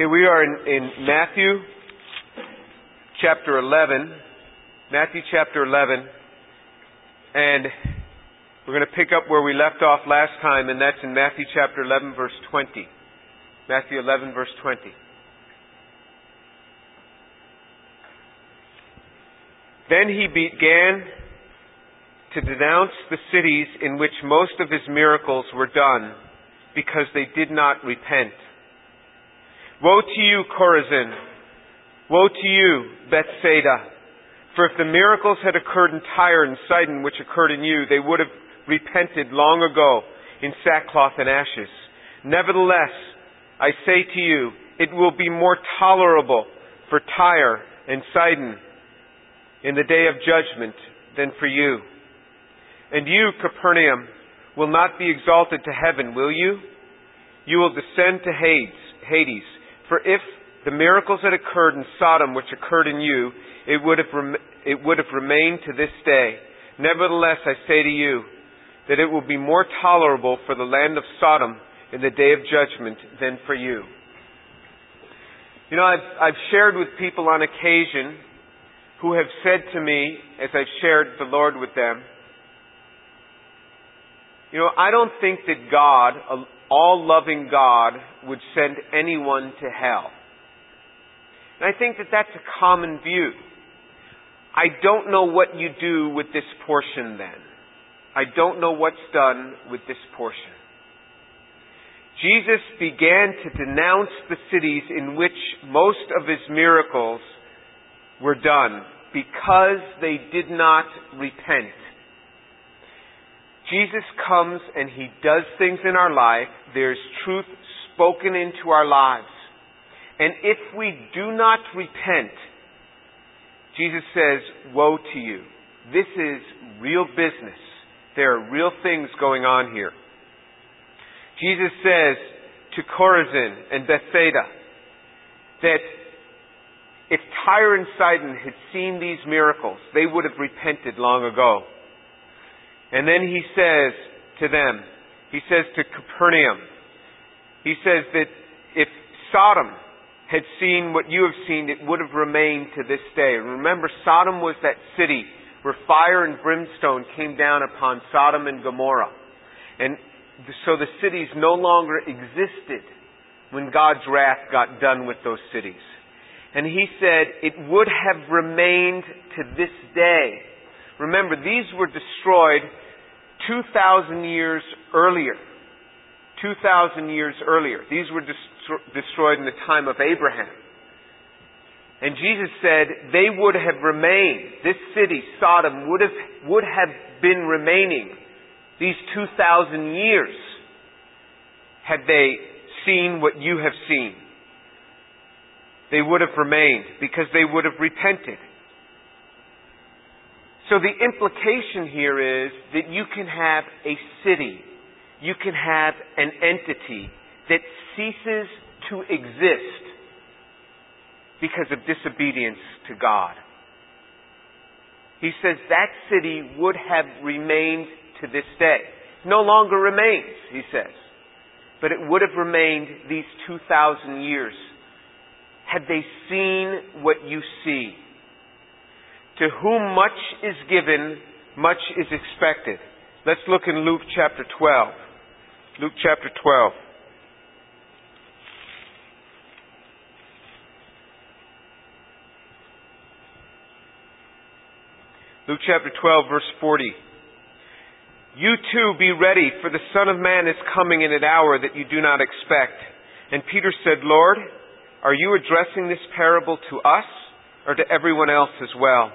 Okay, we are in, in Matthew chapter 11. Matthew chapter 11. And we're going to pick up where we left off last time, and that's in Matthew chapter 11, verse 20. Matthew 11, verse 20. Then he began to denounce the cities in which most of his miracles were done because they did not repent. Woe to you, Chorazin! Woe to you, Bethsaida! For if the miracles had occurred in Tyre and Sidon, which occurred in you, they would have repented long ago in sackcloth and ashes. Nevertheless, I say to you, it will be more tolerable for Tyre and Sidon in the day of judgment than for you. And you, Capernaum, will not be exalted to heaven, will you? You will descend to Hades. For if the miracles had occurred in Sodom which occurred in you, it would have, rem- it would have remained to this day. Nevertheless, I say to you that it will be more tolerable for the land of Sodom in the day of judgment than for you. You know, I've, I've shared with people on occasion who have said to me, as I've shared the Lord with them, you know, I don't think that God, all loving God, would send anyone to hell. And I think that that's a common view. I don't know what you do with this portion then. I don't know what's done with this portion. Jesus began to denounce the cities in which most of his miracles were done because they did not repent. Jesus comes and he does things in our life. There's truth spoken into our lives. And if we do not repent, Jesus says, Woe to you. This is real business. There are real things going on here. Jesus says to Chorazin and Bethsaida that if Tyre and Sidon had seen these miracles, they would have repented long ago. And then he says to them, he says to Capernaum, he says that if Sodom had seen what you have seen, it would have remained to this day. Remember, Sodom was that city where fire and brimstone came down upon Sodom and Gomorrah. And so the cities no longer existed when God's wrath got done with those cities. And he said it would have remained to this day. Remember, these were destroyed 2,000 years earlier. 2,000 years earlier. These were destroyed in the time of Abraham. And Jesus said they would have remained, this city, Sodom, would have, would have been remaining these 2,000 years had they seen what you have seen. They would have remained because they would have repented. So the implication here is that you can have a city, you can have an entity that ceases to exist because of disobedience to God. He says that city would have remained to this day. No longer remains, he says. But it would have remained these 2,000 years had they seen what you see. To whom much is given, much is expected. Let's look in Luke chapter 12. Luke chapter 12. Luke chapter 12, verse 40. You too be ready, for the Son of Man is coming in an hour that you do not expect. And Peter said, Lord, are you addressing this parable to us or to everyone else as well?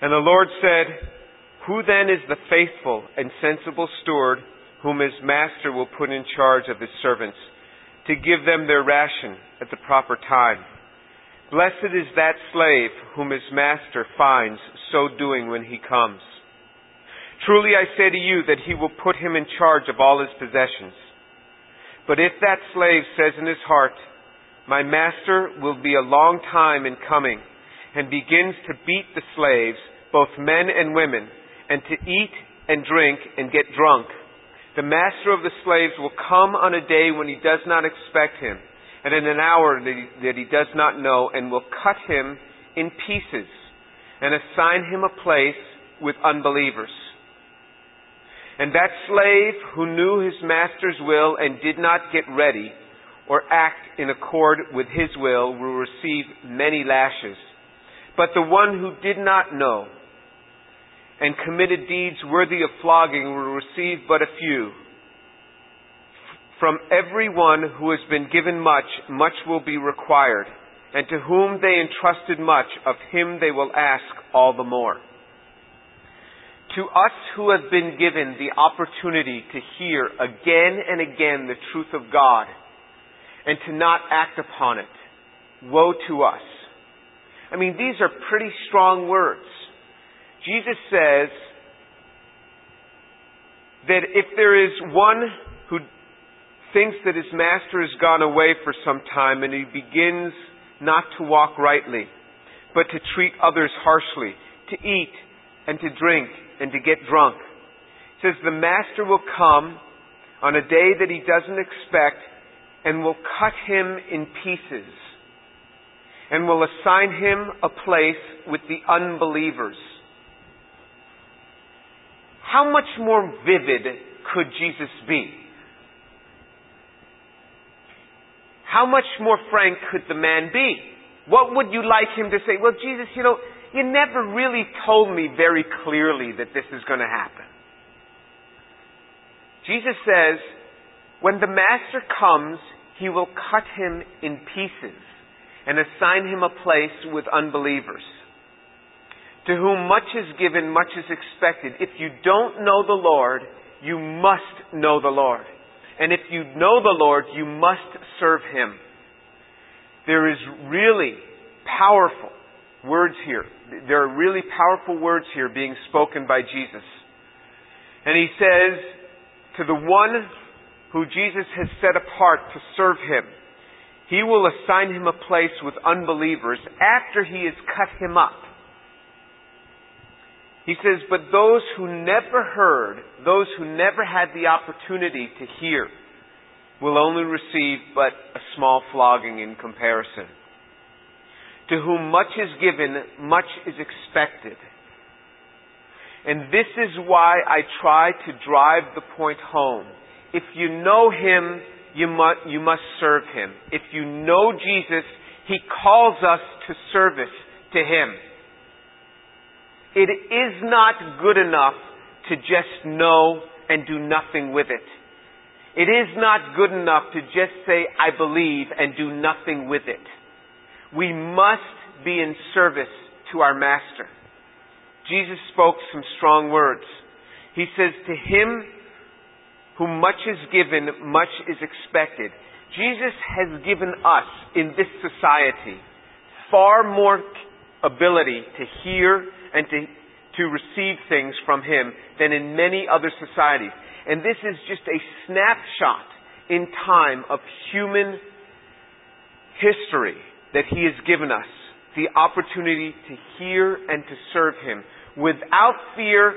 And the Lord said, Who then is the faithful and sensible steward whom his master will put in charge of his servants to give them their ration at the proper time? Blessed is that slave whom his master finds so doing when he comes. Truly I say to you that he will put him in charge of all his possessions. But if that slave says in his heart, My master will be a long time in coming, and begins to beat the slaves, both men and women, and to eat and drink and get drunk. The master of the slaves will come on a day when he does not expect him, and in an hour that he, does not know, and will cut him in pieces and assign him a place with unbelievers. And that slave who knew his master's will and did not get ready or act in accord with his will will receive many lashes. But the one who did not know and committed deeds worthy of flogging will receive but a few. From everyone who has been given much, much will be required, and to whom they entrusted much, of him they will ask all the more. To us who have been given the opportunity to hear again and again the truth of God, and to not act upon it, woe to us. I mean, these are pretty strong words. Jesus says that if there is one who thinks that his master has gone away for some time and he begins not to walk rightly, but to treat others harshly, to eat and to drink and to get drunk. He says the master will come on a day that he doesn't expect and will cut him in pieces and will assign him a place with the unbelievers. How much more vivid could Jesus be? How much more frank could the man be? What would you like him to say? Well, Jesus, you know, you never really told me very clearly that this is going to happen. Jesus says, when the master comes, he will cut him in pieces and assign him a place with unbelievers. To whom much is given, much is expected. If you don't know the Lord, you must know the Lord. And if you know the Lord, you must serve Him. There is really powerful words here. There are really powerful words here being spoken by Jesus. And He says to the one who Jesus has set apart to serve Him, He will assign him a place with unbelievers after He has cut him up. He says, but those who never heard, those who never had the opportunity to hear, will only receive but a small flogging in comparison. To whom much is given, much is expected. And this is why I try to drive the point home. If you know Him, you must, you must serve Him. If you know Jesus, He calls us to service to Him. It is not good enough to just know and do nothing with it. It is not good enough to just say, I believe, and do nothing with it. We must be in service to our Master. Jesus spoke some strong words. He says, To him whom much is given, much is expected. Jesus has given us in this society far more ability to hear and to, to receive things from Him than in many other societies. And this is just a snapshot in time of human history that He has given us the opportunity to hear and to serve Him without fear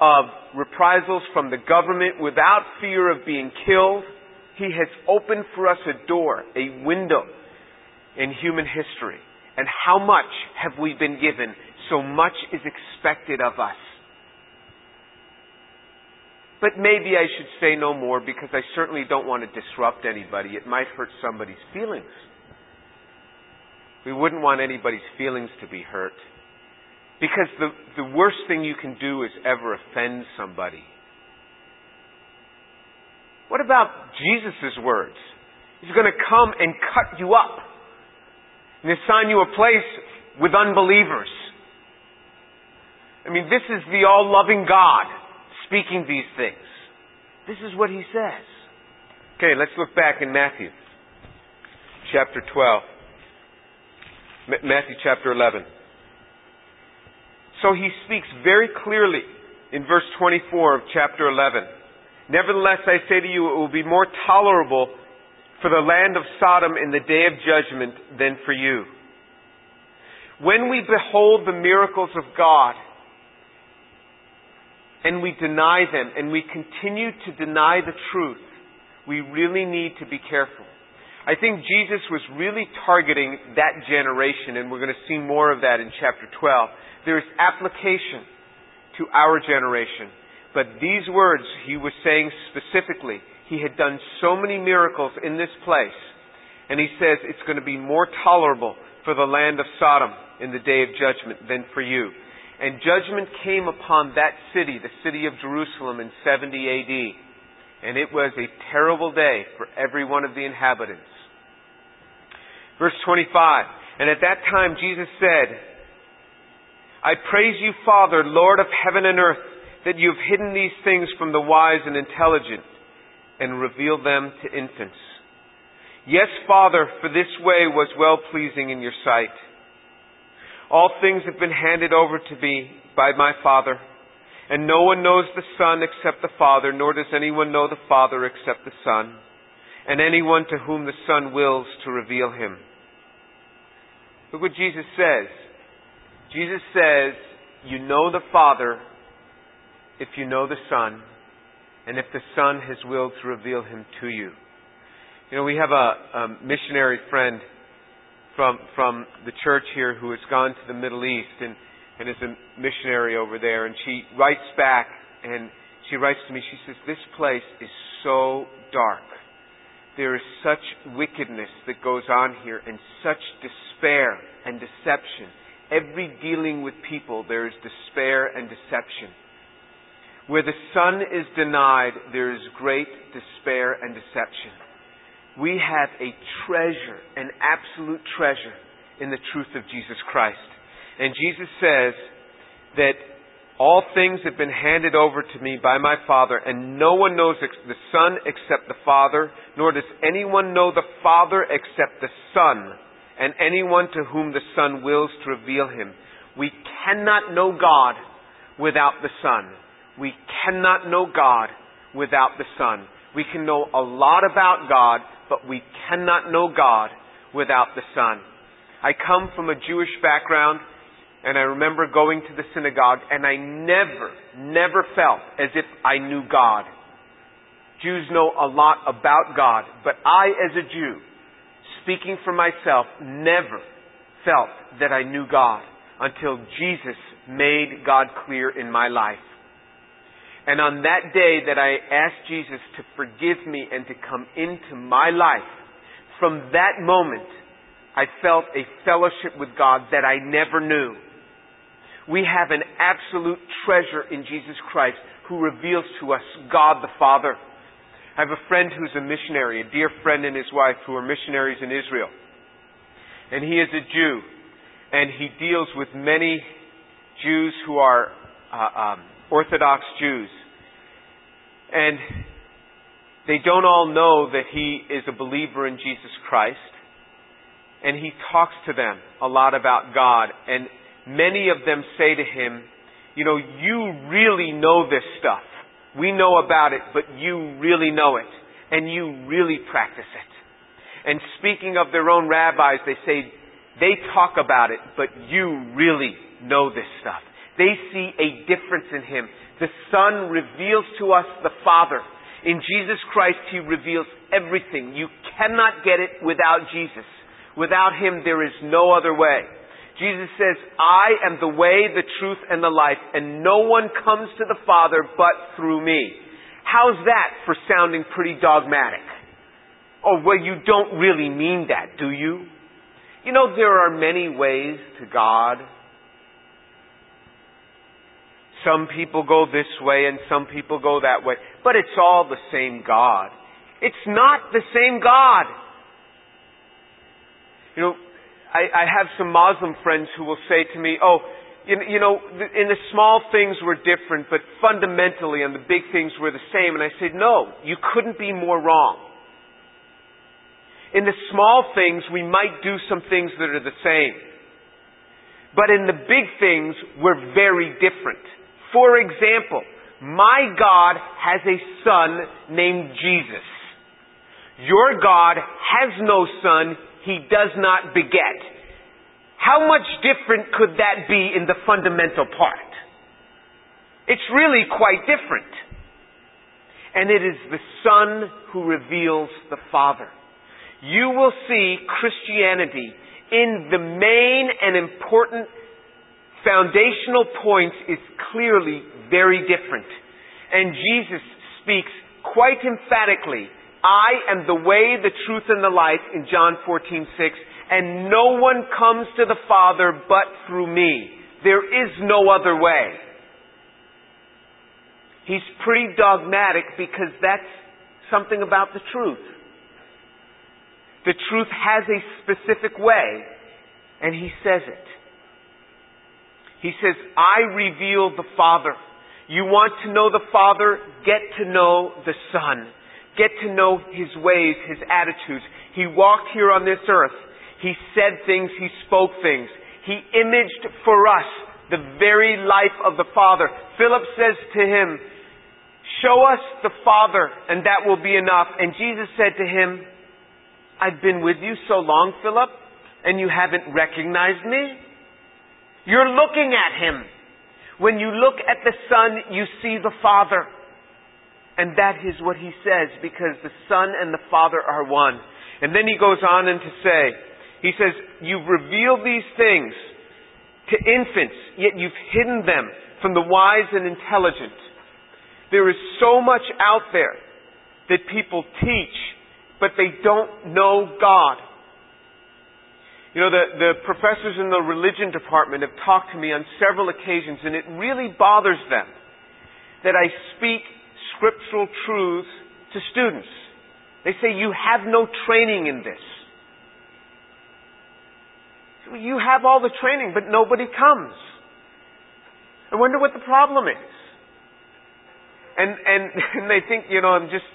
of reprisals from the government, without fear of being killed. He has opened for us a door, a window in human history. And how much have we been given so much is expected of us. But maybe I should say no more because I certainly don't want to disrupt anybody. It might hurt somebody's feelings. We wouldn't want anybody's feelings to be hurt. Because the, the worst thing you can do is ever offend somebody. What about Jesus' words? He's going to come and cut you up and assign you a place with unbelievers. I mean, this is the all loving God speaking these things. This is what he says. Okay, let's look back in Matthew chapter 12. M- Matthew chapter 11. So he speaks very clearly in verse 24 of chapter 11. Nevertheless, I say to you, it will be more tolerable for the land of Sodom in the day of judgment than for you. When we behold the miracles of God, and we deny them and we continue to deny the truth, we really need to be careful. I think Jesus was really targeting that generation, and we're going to see more of that in chapter 12. There is application to our generation. But these words he was saying specifically, he had done so many miracles in this place, and he says it's going to be more tolerable for the land of Sodom in the day of judgment than for you. And judgment came upon that city, the city of Jerusalem, in 70 AD. And it was a terrible day for every one of the inhabitants. Verse 25. And at that time Jesus said, I praise you, Father, Lord of heaven and earth, that you have hidden these things from the wise and intelligent and revealed them to infants. Yes, Father, for this way was well pleasing in your sight. All things have been handed over to me by my Father, and no one knows the Son except the Father, nor does anyone know the Father except the Son, and anyone to whom the Son wills to reveal him. Look what Jesus says. Jesus says, You know the Father if you know the Son, and if the Son has willed to reveal him to you. You know, we have a, a missionary friend from from the church here who has gone to the Middle East and and is a missionary over there and she writes back and she writes to me she says this place is so dark there is such wickedness that goes on here and such despair and deception. Every dealing with people there is despair and deception. Where the son is denied there is great despair and deception. We have a treasure, an absolute treasure in the truth of Jesus Christ. And Jesus says that all things have been handed over to me by my Father, and no one knows the Son except the Father, nor does anyone know the Father except the Son, and anyone to whom the Son wills to reveal him. We cannot know God without the Son. We cannot know God without the Son. We can know a lot about God but we cannot know God without the Son. I come from a Jewish background, and I remember going to the synagogue, and I never, never felt as if I knew God. Jews know a lot about God, but I, as a Jew, speaking for myself, never felt that I knew God until Jesus made God clear in my life. And on that day that I asked Jesus to forgive me and to come into my life, from that moment, I felt a fellowship with God that I never knew. We have an absolute treasure in Jesus Christ who reveals to us God the Father. I have a friend who's a missionary, a dear friend and his wife who are missionaries in Israel. And he is a Jew. And he deals with many Jews who are uh, um, Orthodox Jews. And they don't all know that he is a believer in Jesus Christ. And he talks to them a lot about God. And many of them say to him, You know, you really know this stuff. We know about it, but you really know it. And you really practice it. And speaking of their own rabbis, they say, they talk about it, but you really know this stuff. They see a difference in him. The Son reveals to us the Father. In Jesus Christ, He reveals everything. You cannot get it without Jesus. Without Him, there is no other way. Jesus says, I am the way, the truth, and the life, and no one comes to the Father but through me. How's that for sounding pretty dogmatic? Oh, well, you don't really mean that, do you? You know, there are many ways to God. Some people go this way and some people go that way. But it's all the same God. It's not the same God. You know, I, I have some Muslim friends who will say to me, oh, you, you know, in the small things we're different, but fundamentally and the big things were the same. And I said, no, you couldn't be more wrong. In the small things, we might do some things that are the same. But in the big things, we're very different. For example, my God has a son named Jesus. Your God has no son, he does not beget. How much different could that be in the fundamental part? It's really quite different. And it is the Son who reveals the Father. you will see Christianity in the main and important foundational points is clearly very different. And Jesus speaks quite emphatically, I am the way, the truth, and the life in John 14, 6, and no one comes to the Father but through me. There is no other way. He's pretty dogmatic because that's something about the truth. The truth has a specific way, and he says it. He says, I reveal the Father. You want to know the Father? Get to know the Son. Get to know His ways, His attitudes. He walked here on this earth. He said things, He spoke things. He imaged for us the very life of the Father. Philip says to him, Show us the Father, and that will be enough. And Jesus said to him, I've been with you so long, Philip, and you haven't recognized me? You're looking at him. When you look at the Son, you see the Father. And that is what he says, because the Son and the Father are one. And then he goes on and to say, he says, You've revealed these things to infants, yet you've hidden them from the wise and intelligent. There is so much out there that people teach, but they don't know God. You know, the, the professors in the religion department have talked to me on several occasions, and it really bothers them that I speak scriptural truths to students. They say, You have no training in this. You have all the training, but nobody comes. I wonder what the problem is. And, and, and they think, you know, I'm just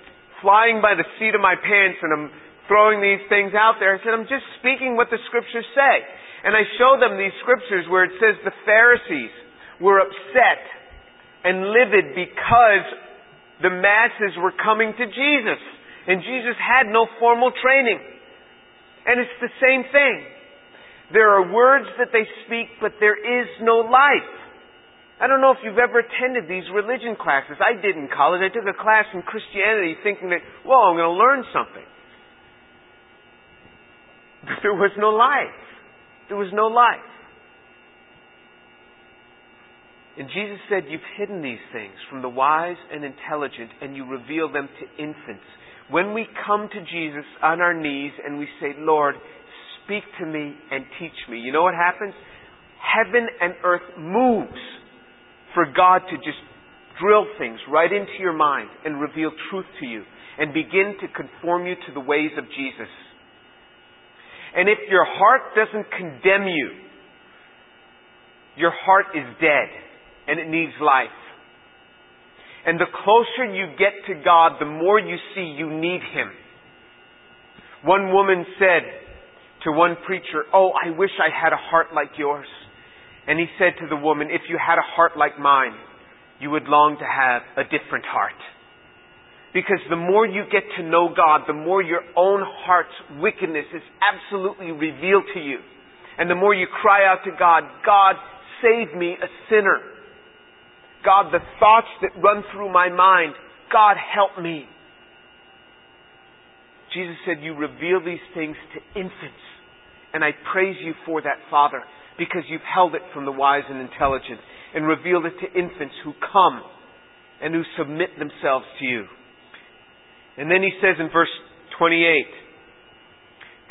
flying by the seat of my pants and I'm throwing these things out there. I said, I'm just speaking what the scriptures say. And I show them these scriptures where it says the Pharisees were upset and livid because the masses were coming to Jesus. And Jesus had no formal training. And it's the same thing. There are words that they speak, but there is no life. I don't know if you've ever attended these religion classes. I did in college. I took a class in Christianity thinking that, well, I'm going to learn something. But there was no life. There was no life. And Jesus said, You've hidden these things from the wise and intelligent, and you reveal them to infants. When we come to Jesus on our knees and we say, Lord, speak to me and teach me, you know what happens? Heaven and earth moves for God to just drill things right into your mind and reveal truth to you and begin to conform you to the ways of Jesus. And if your heart doesn't condemn you, your heart is dead and it needs life. And the closer you get to God, the more you see you need Him. One woman said to one preacher, Oh, I wish I had a heart like yours. And he said to the woman, If you had a heart like mine, you would long to have a different heart. Because the more you get to know God, the more your own heart's wickedness is absolutely revealed to you. And the more you cry out to God, God, save me, a sinner. God, the thoughts that run through my mind, God, help me. Jesus said, You reveal these things to infants. And I praise you for that, Father because you've held it from the wise and intelligent and revealed it to infants who come and who submit themselves to you. And then he says in verse 28,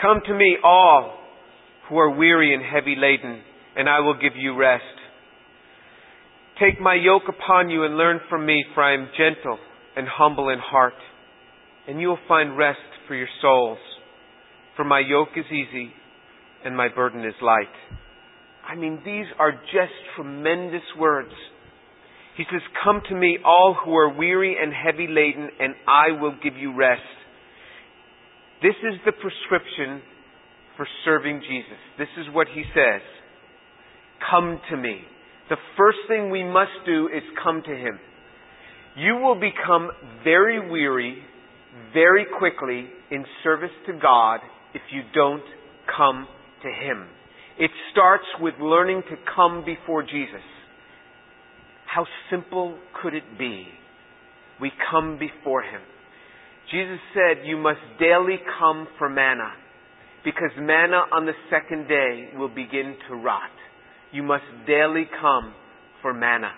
Come to me all who are weary and heavy laden, and I will give you rest. Take my yoke upon you and learn from me, for I am gentle and humble in heart, and you will find rest for your souls. For my yoke is easy and my burden is light. I mean, these are just tremendous words. He says, Come to me, all who are weary and heavy laden, and I will give you rest. This is the prescription for serving Jesus. This is what he says Come to me. The first thing we must do is come to him. You will become very weary very quickly in service to God if you don't come to him. It starts with learning to come before Jesus. How simple could it be? We come before Him. Jesus said, You must daily come for manna, because manna on the second day will begin to rot. You must daily come for manna.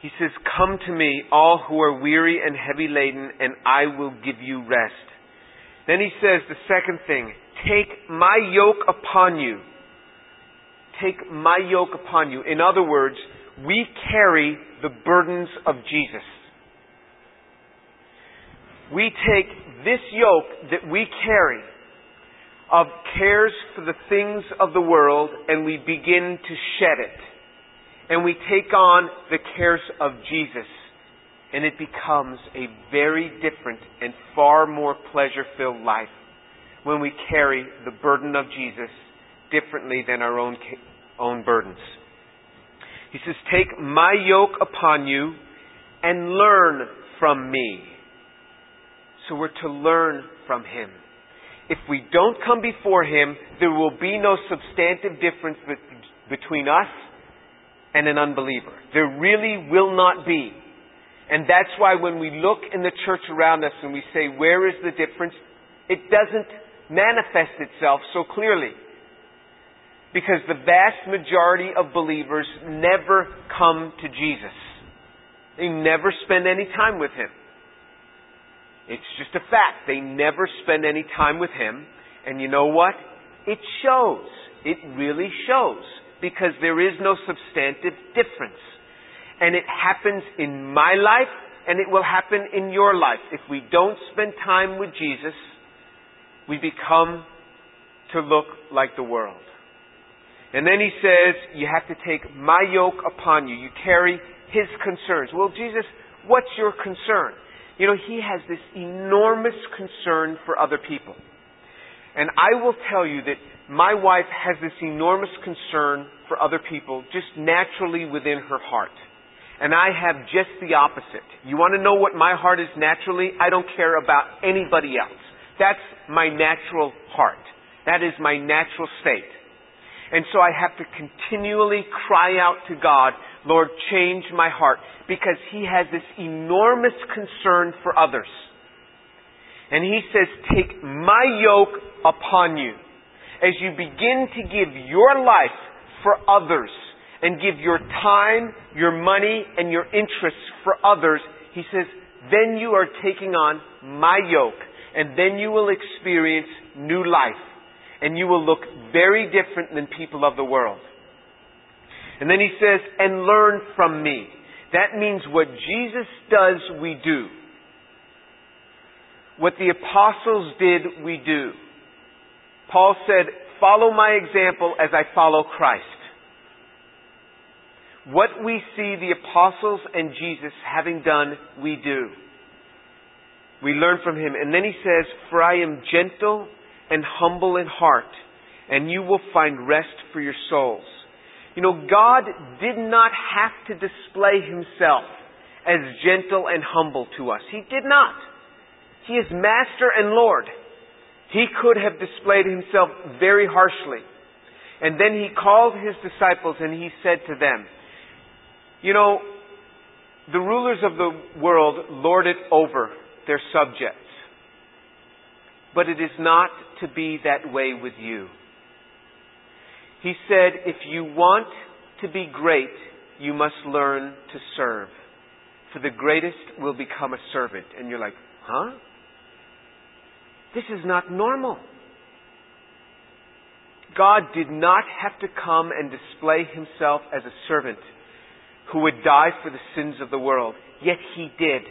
He says, Come to me, all who are weary and heavy laden, and I will give you rest. Then he says the second thing, Take my yoke upon you. Take my yoke upon you. In other words, we carry the burdens of Jesus. We take this yoke that we carry of cares for the things of the world and we begin to shed it. And we take on the cares of Jesus. And it becomes a very different and far more pleasure filled life when we carry the burden of Jesus differently than our own, own burdens. He says, Take my yoke upon you and learn from me. So we're to learn from him. If we don't come before him, there will be no substantive difference between us and an unbeliever. There really will not be. And that's why when we look in the church around us and we say, where is the difference? It doesn't manifest itself so clearly. Because the vast majority of believers never come to Jesus. They never spend any time with Him. It's just a fact. They never spend any time with Him. And you know what? It shows. It really shows. Because there is no substantive difference. And it happens in my life and it will happen in your life. If we don't spend time with Jesus, we become to look like the world. And then he says, you have to take my yoke upon you. You carry his concerns. Well, Jesus, what's your concern? You know, he has this enormous concern for other people. And I will tell you that my wife has this enormous concern for other people just naturally within her heart. And I have just the opposite. You want to know what my heart is naturally? I don't care about anybody else. That's my natural heart. That is my natural state. And so I have to continually cry out to God, Lord, change my heart, because He has this enormous concern for others. And He says, take my yoke upon you. As you begin to give your life for others, and give your time, your money, and your interests for others, He says, then you are taking on my yoke and then you will experience new life. And you will look very different than people of the world. And then he says, and learn from me. That means what Jesus does, we do. What the apostles did, we do. Paul said, follow my example as I follow Christ. What we see the apostles and Jesus having done, we do. We learn from him. And then he says, For I am gentle and humble in heart, and you will find rest for your souls. You know, God did not have to display himself as gentle and humble to us. He did not. He is master and Lord. He could have displayed himself very harshly. And then he called his disciples and he said to them, You know, the rulers of the world lord it over their subjects. But it is not to be that way with you. He said, if you want to be great, you must learn to serve. For the greatest will become a servant. And you're like, huh? This is not normal. God did not have to come and display himself as a servant who would die for the sins of the world. Yet he did.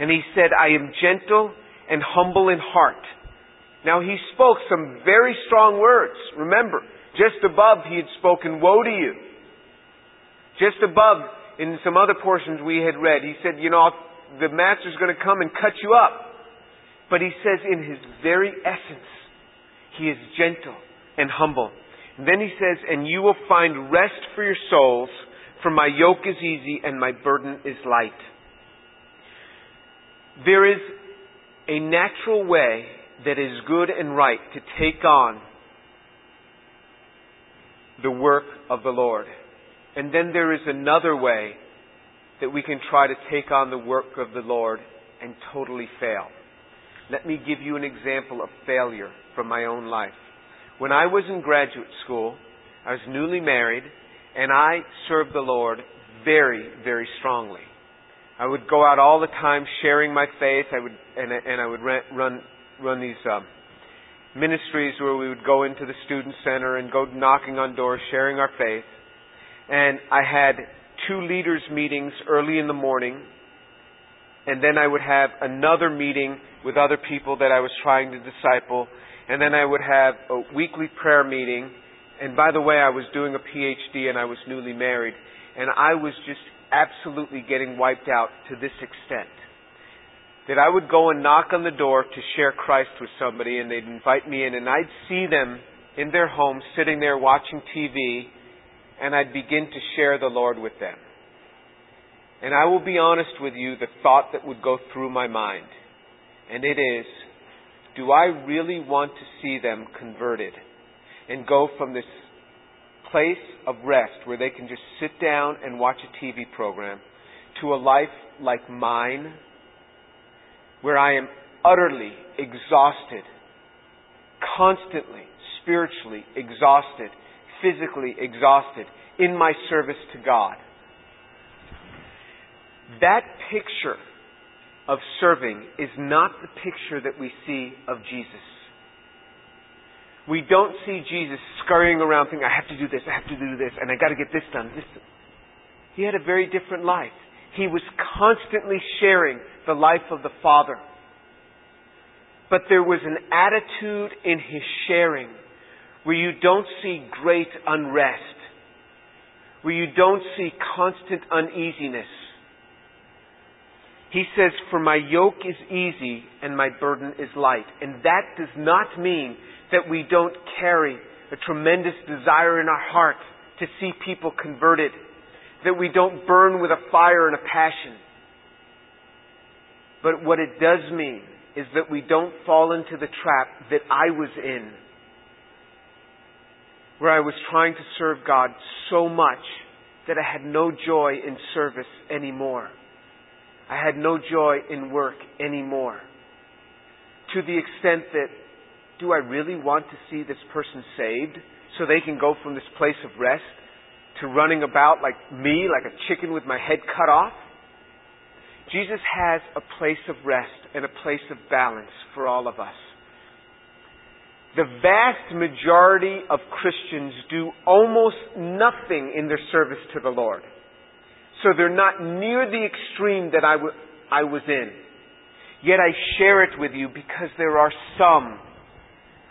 And he said, I am gentle and humble in heart. Now he spoke some very strong words. Remember, just above he had spoken, woe to you. Just above, in some other portions we had read, he said, you know, the master's going to come and cut you up. But he says in his very essence, he is gentle and humble. And then he says, and you will find rest for your souls, for my yoke is easy and my burden is light. There is a natural way that is good and right to take on the work of the Lord. And then there is another way that we can try to take on the work of the Lord and totally fail. Let me give you an example of failure from my own life. When I was in graduate school, I was newly married, and I served the Lord very, very strongly. I would go out all the time sharing my faith. I would, and, and I would run run these um, ministries where we would go into the student center and go knocking on doors, sharing our faith. And I had two leaders meetings early in the morning, and then I would have another meeting with other people that I was trying to disciple, and then I would have a weekly prayer meeting. And by the way, I was doing a PhD and I was newly married, and I was just absolutely getting wiped out to this extent. That I would go and knock on the door to share Christ with somebody and they'd invite me in and I'd see them in their home sitting there watching TV and I'd begin to share the Lord with them. And I will be honest with you, the thought that would go through my mind, and it is, do I really want to see them converted and go from this place of rest where they can just sit down and watch a TV program to a life like mine where I am utterly exhausted, constantly, spiritually exhausted, physically exhausted in my service to God. That picture of serving is not the picture that we see of Jesus. We don't see Jesus scurrying around thinking, I have to do this, I have to do this, and I gotta get this done. This. He had a very different life. He was constantly sharing the life of the Father. But there was an attitude in his sharing where you don't see great unrest, where you don't see constant uneasiness. He says, For my yoke is easy and my burden is light. And that does not mean that we don't carry a tremendous desire in our heart to see people converted, that we don't burn with a fire and a passion. But what it does mean is that we don't fall into the trap that I was in where I was trying to serve God so much that I had no joy in service anymore. I had no joy in work anymore. To the extent that, do I really want to see this person saved so they can go from this place of rest to running about like me, like a chicken with my head cut off? Jesus has a place of rest and a place of balance for all of us. The vast majority of Christians do almost nothing in their service to the Lord. So they're not near the extreme that I, w- I was in. Yet I share it with you because there are some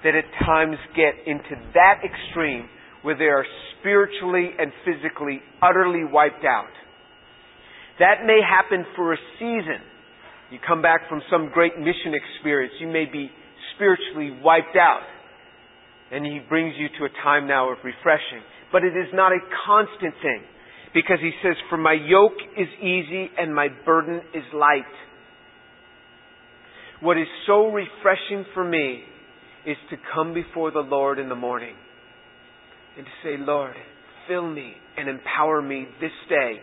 that at times get into that extreme where they are spiritually and physically utterly wiped out. That may happen for a season. You come back from some great mission experience, you may be spiritually wiped out. And He brings you to a time now of refreshing. But it is not a constant thing. Because He says, For my yoke is easy and my burden is light. What is so refreshing for me is to come before the Lord in the morning and to say, Lord, fill me and empower me this day.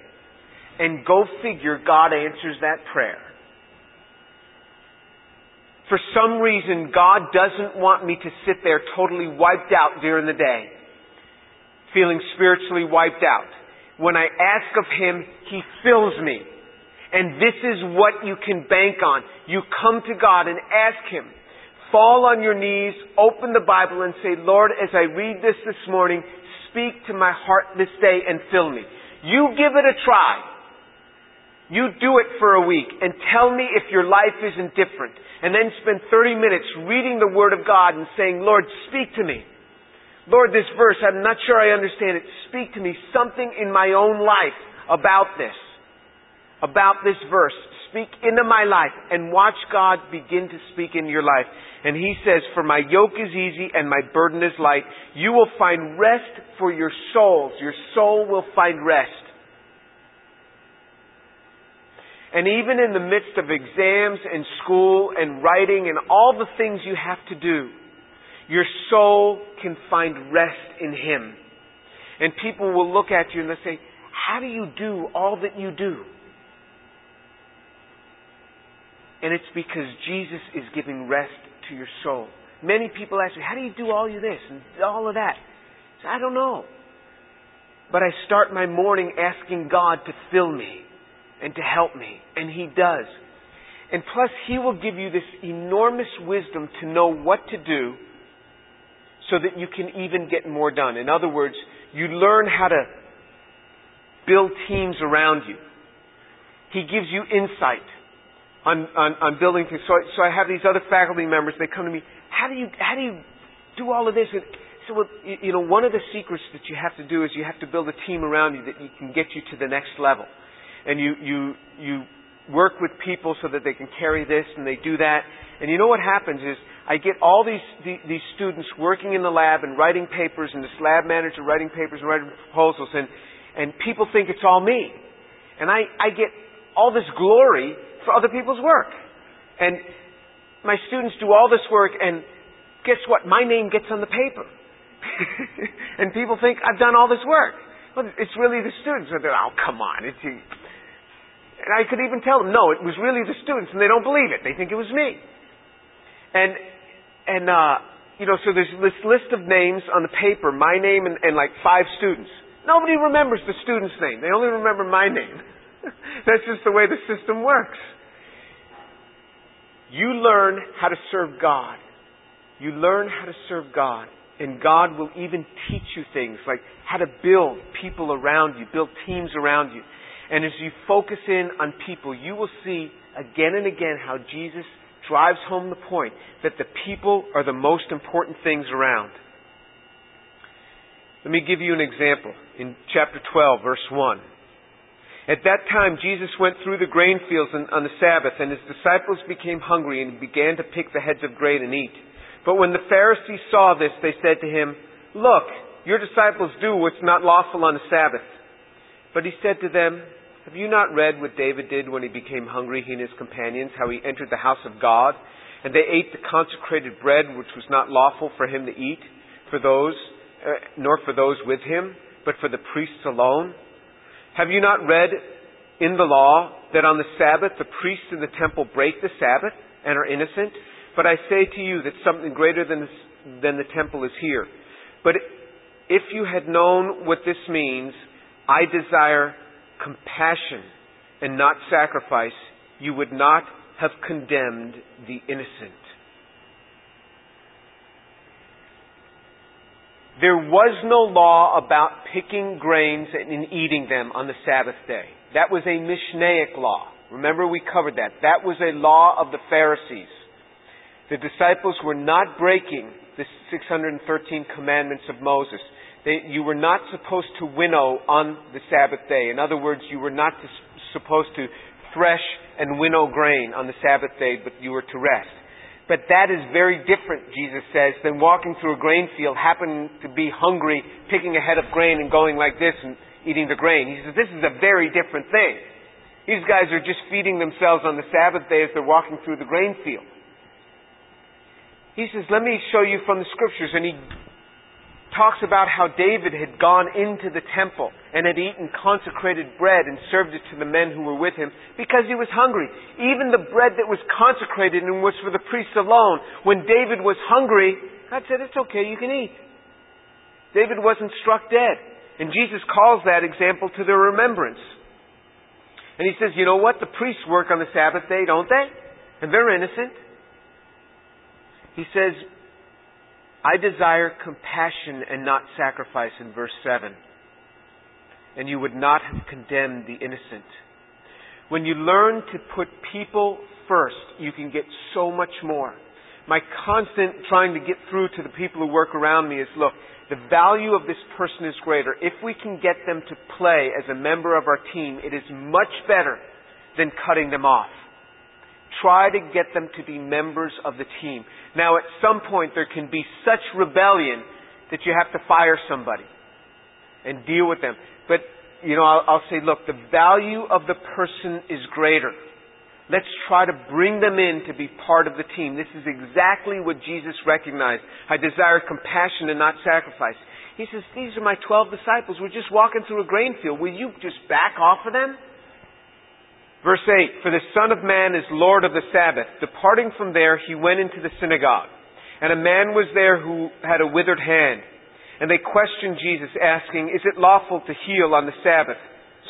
And go figure, God answers that prayer for some reason, God doesn't want me to sit there totally wiped out during the day, feeling spiritually wiped out. When I ask of Him, He fills me. And this is what you can bank on. You come to God and ask Him. Fall on your knees, open the Bible and say, Lord, as I read this this morning, speak to my heart this day and fill me. You give it a try. You do it for a week and tell me if your life isn't different and then spend 30 minutes reading the Word of God and saying, Lord, speak to me. Lord, this verse, I'm not sure I understand it. Speak to me something in my own life about this, about this verse. Speak into my life and watch God begin to speak in your life. And He says, For my yoke is easy and my burden is light. You will find rest for your souls. Your soul will find rest. And even in the midst of exams and school and writing and all the things you have to do, your soul can find rest in Him. And people will look at you and they'll say, How do you do all that you do? And it's because Jesus is giving rest to your soul. Many people ask me, how do you do all of this and all of that? I, say, I don't know. But I start my morning asking God to fill me and to help me. And He does. And plus, He will give you this enormous wisdom to know what to do so that you can even get more done. In other words, you learn how to build teams around you. He gives you insight on, on, on building things. So, so I have these other faculty members, they come to me, how do you, how do you do all of this? And so, well, you, you know, one of the secrets that you have to do is you have to build a team around you that you can get you to the next level. And you, you, you work with people so that they can carry this and they do that. And you know what happens is I get all these, these students working in the lab and writing papers and this lab manager writing papers and writing proposals and, and people think it's all me. And I, I get all this glory for other people's work. And my students do all this work and guess what? My name gets on the paper. and people think I've done all this work. Well, it's really the students. They're, oh, come on. It's, and I could even tell them, no, it was really the students, and they don't believe it. They think it was me. And and uh, you know, so there's this list of names on the paper, my name and, and like five students. Nobody remembers the student's name. They only remember my name. That's just the way the system works. You learn how to serve God. You learn how to serve God. And God will even teach you things like how to build people around you, build teams around you. And as you focus in on people, you will see again and again how Jesus drives home the point that the people are the most important things around. Let me give you an example in chapter 12, verse 1. At that time, Jesus went through the grain fields on the Sabbath, and his disciples became hungry and began to pick the heads of grain and eat. But when the Pharisees saw this, they said to him, Look, your disciples do what's not lawful on the Sabbath. But he said to them, have you not read what David did when he became hungry, he and his companions, how he entered the house of God, and they ate the consecrated bread which was not lawful for him to eat, for those, uh, nor for those with him, but for the priests alone? Have you not read in the law that on the Sabbath the priests in the temple break the Sabbath and are innocent? But I say to you that something greater than, than the temple is here. But if you had known what this means, I desire compassion and not sacrifice, you would not have condemned the innocent. There was no law about picking grains and eating them on the Sabbath day. That was a Mishnaic law. Remember we covered that. That was a law of the Pharisees. The disciples were not breaking the 613 commandments of Moses. You were not supposed to winnow on the Sabbath day. In other words, you were not to, supposed to thresh and winnow grain on the Sabbath day, but you were to rest. But that is very different, Jesus says, than walking through a grain field, happening to be hungry, picking a head of grain and going like this and eating the grain. He says, this is a very different thing. These guys are just feeding themselves on the Sabbath day as they're walking through the grain field. He says, let me show you from the scriptures. And he talks about how David had gone into the temple and had eaten consecrated bread and served it to the men who were with him because he was hungry. Even the bread that was consecrated and was for the priests alone, when David was hungry, God said, It's okay, you can eat. David wasn't struck dead. And Jesus calls that example to their remembrance. And he says, You know what? The priests work on the Sabbath day, don't they? And they're innocent. He says, I desire compassion and not sacrifice in verse 7. And you would not have condemned the innocent. When you learn to put people first, you can get so much more. My constant trying to get through to the people who work around me is look, the value of this person is greater. If we can get them to play as a member of our team, it is much better than cutting them off. Try to get them to be members of the team. Now, at some point, there can be such rebellion that you have to fire somebody and deal with them. But, you know, I'll, I'll say, look, the value of the person is greater. Let's try to bring them in to be part of the team. This is exactly what Jesus recognized. I desire compassion and not sacrifice. He says, These are my 12 disciples. We're just walking through a grain field. Will you just back off of them? Verse 8, For the Son of Man is Lord of the Sabbath. Departing from there, he went into the synagogue. And a man was there who had a withered hand. And they questioned Jesus, asking, Is it lawful to heal on the Sabbath?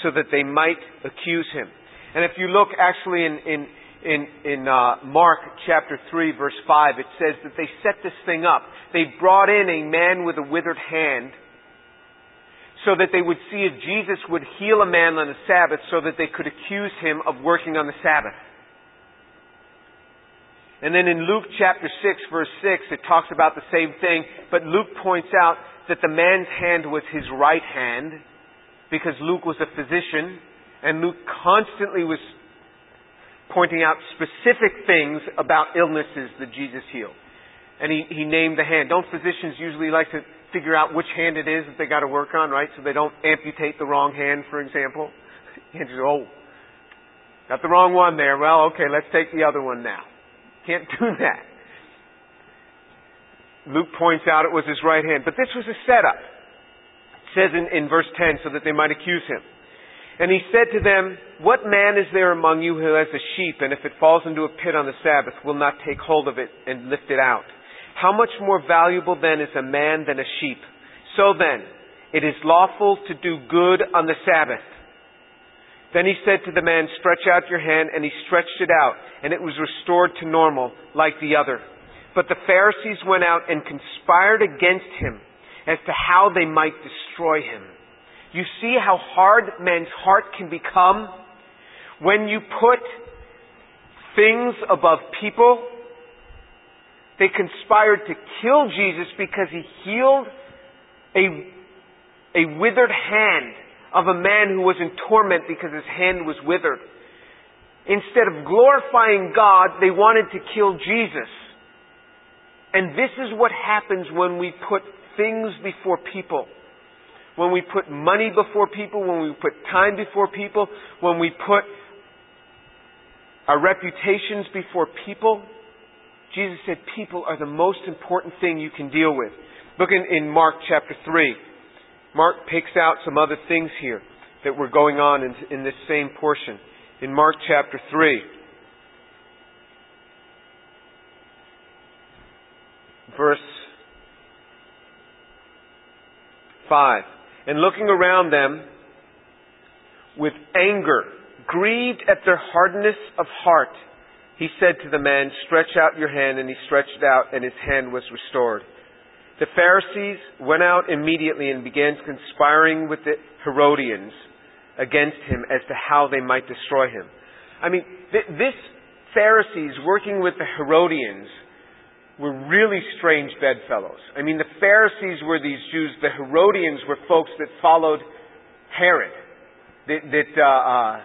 So that they might accuse him. And if you look actually in, in, in, in uh, Mark chapter 3, verse 5, it says that they set this thing up. They brought in a man with a withered hand so that they would see if Jesus would heal a man on the Sabbath so that they could accuse him of working on the Sabbath. And then in Luke chapter 6 verse 6 it talks about the same thing, but Luke points out that the man's hand was his right hand because Luke was a physician and Luke constantly was pointing out specific things about illnesses that Jesus healed. And he, he named the hand. Don't physicians usually like to figure out which hand it is that they got to work on, right? So they don't amputate the wrong hand, for example. And just, oh, got the wrong one there. Well, okay, let's take the other one now. Can't do that. Luke points out it was his right hand. But this was a setup. It says in, in verse 10 so that they might accuse him. And he said to them, What man is there among you who has a sheep, and if it falls into a pit on the Sabbath, will not take hold of it and lift it out? How much more valuable then is a man than a sheep? So then, it is lawful to do good on the Sabbath. Then he said to the man, Stretch out your hand, and he stretched it out, and it was restored to normal, like the other. But the Pharisees went out and conspired against him as to how they might destroy him. You see how hard man's heart can become when you put things above people they conspired to kill Jesus because he healed a, a withered hand of a man who was in torment because his hand was withered. Instead of glorifying God, they wanted to kill Jesus. And this is what happens when we put things before people. When we put money before people, when we put time before people, when we put our reputations before people, Jesus said people are the most important thing you can deal with. Look in, in Mark chapter 3. Mark picks out some other things here that were going on in, in this same portion. In Mark chapter 3, verse 5. And looking around them with anger, grieved at their hardness of heart, he said to the man, Stretch out your hand, and he stretched out, and his hand was restored. The Pharisees went out immediately and began conspiring with the Herodians against him as to how they might destroy him. I mean, th- this Pharisees working with the Herodians were really strange bedfellows. I mean, the Pharisees were these Jews. The Herodians were folks that followed Herod, that, that uh, uh,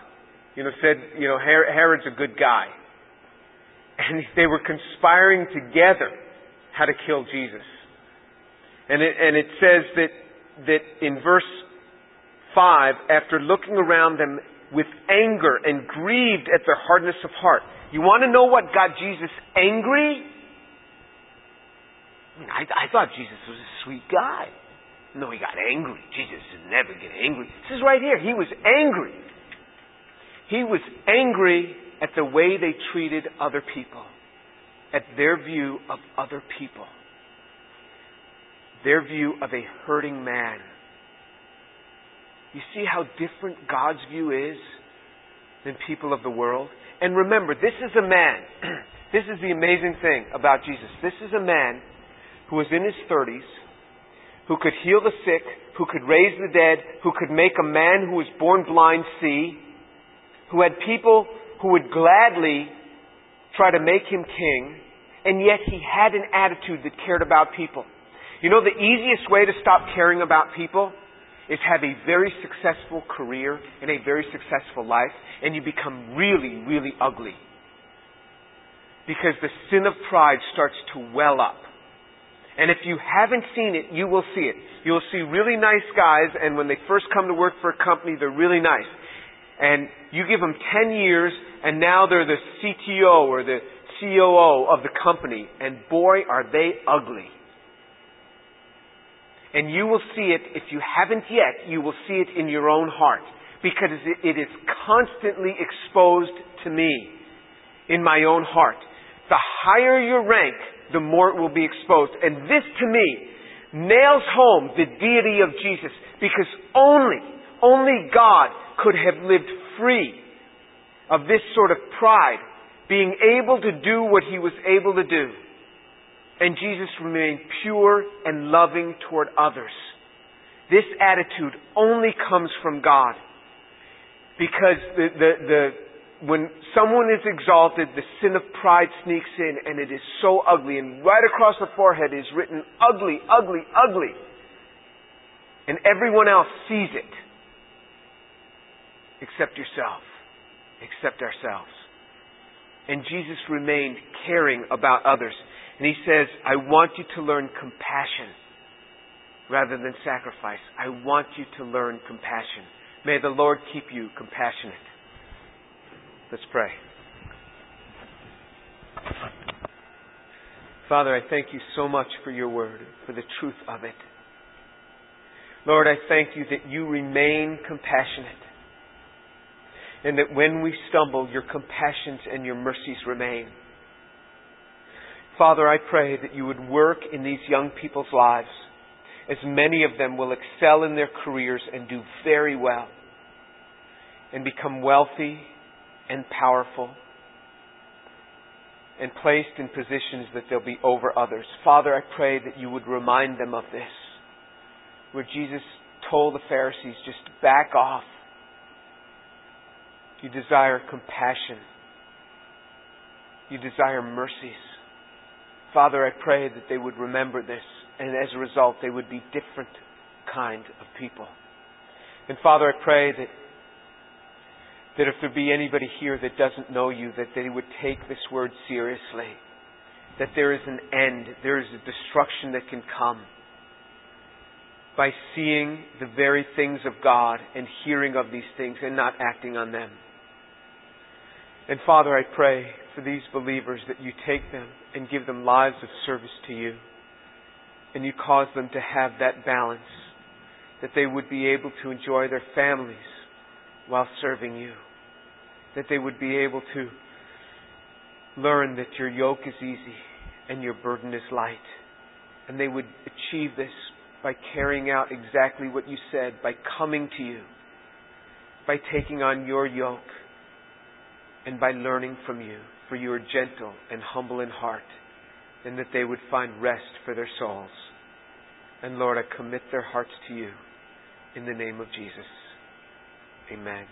you know, said, you know, Herod's a good guy and they were conspiring together how to kill Jesus. And it, and it says that, that in verse 5, after looking around them with anger and grieved at their hardness of heart. You want to know what got Jesus angry? I, I thought Jesus was a sweet guy. No, he got angry. Jesus would never get angry. This is right here. He was angry. He was angry at the way they treated other people, at their view of other people, their view of a hurting man. You see how different God's view is than people of the world? And remember, this is a man. this is the amazing thing about Jesus. This is a man who was in his 30s, who could heal the sick, who could raise the dead, who could make a man who was born blind see, who had people who would gladly try to make him king, and yet he had an attitude that cared about people. You know, the easiest way to stop caring about people is have a very successful career and a very successful life, and you become really, really ugly. Because the sin of pride starts to well up. And if you haven't seen it, you will see it. You'll see really nice guys, and when they first come to work for a company, they're really nice. And you give them 10 years, and now they're the CTO or the COO of the company, and boy, are they ugly. And you will see it, if you haven't yet, you will see it in your own heart. because it is constantly exposed to me in my own heart. The higher your rank, the more it will be exposed. And this to me nails home the deity of Jesus because only, only God could have lived free of this sort of pride, being able to do what he was able to do. And Jesus remained pure and loving toward others. This attitude only comes from God. Because the, the, the, when someone is exalted, the sin of pride sneaks in and it is so ugly. And right across the forehead is written ugly, ugly, ugly. And everyone else sees it. Except yourself. Except ourselves. And Jesus remained caring about others. And he says, I want you to learn compassion rather than sacrifice. I want you to learn compassion. May the Lord keep you compassionate. Let's pray. Father, I thank you so much for your word, for the truth of it. Lord, I thank you that you remain compassionate. And that when we stumble, your compassions and your mercies remain. Father, I pray that you would work in these young people's lives as many of them will excel in their careers and do very well and become wealthy and powerful and placed in positions that they'll be over others. Father, I pray that you would remind them of this, where Jesus told the Pharisees, just back off. You desire compassion. You desire mercies. Father, I pray that they would remember this and as a result, they would be different kind of people. And Father, I pray that that if there be anybody here that doesn't know you, that they would take this word seriously. That there is an end, there is a destruction that can come by seeing the very things of God and hearing of these things and not acting on them. And Father, I pray for these believers that you take them and give them lives of service to you. And you cause them to have that balance, that they would be able to enjoy their families while serving you, that they would be able to learn that your yoke is easy and your burden is light, and they would achieve this by carrying out exactly what you said, by coming to you, by taking on your yoke, and by learning from you, for you are gentle and humble in heart and that they would find rest for their souls. And Lord, I commit their hearts to you in the name of Jesus. Amen.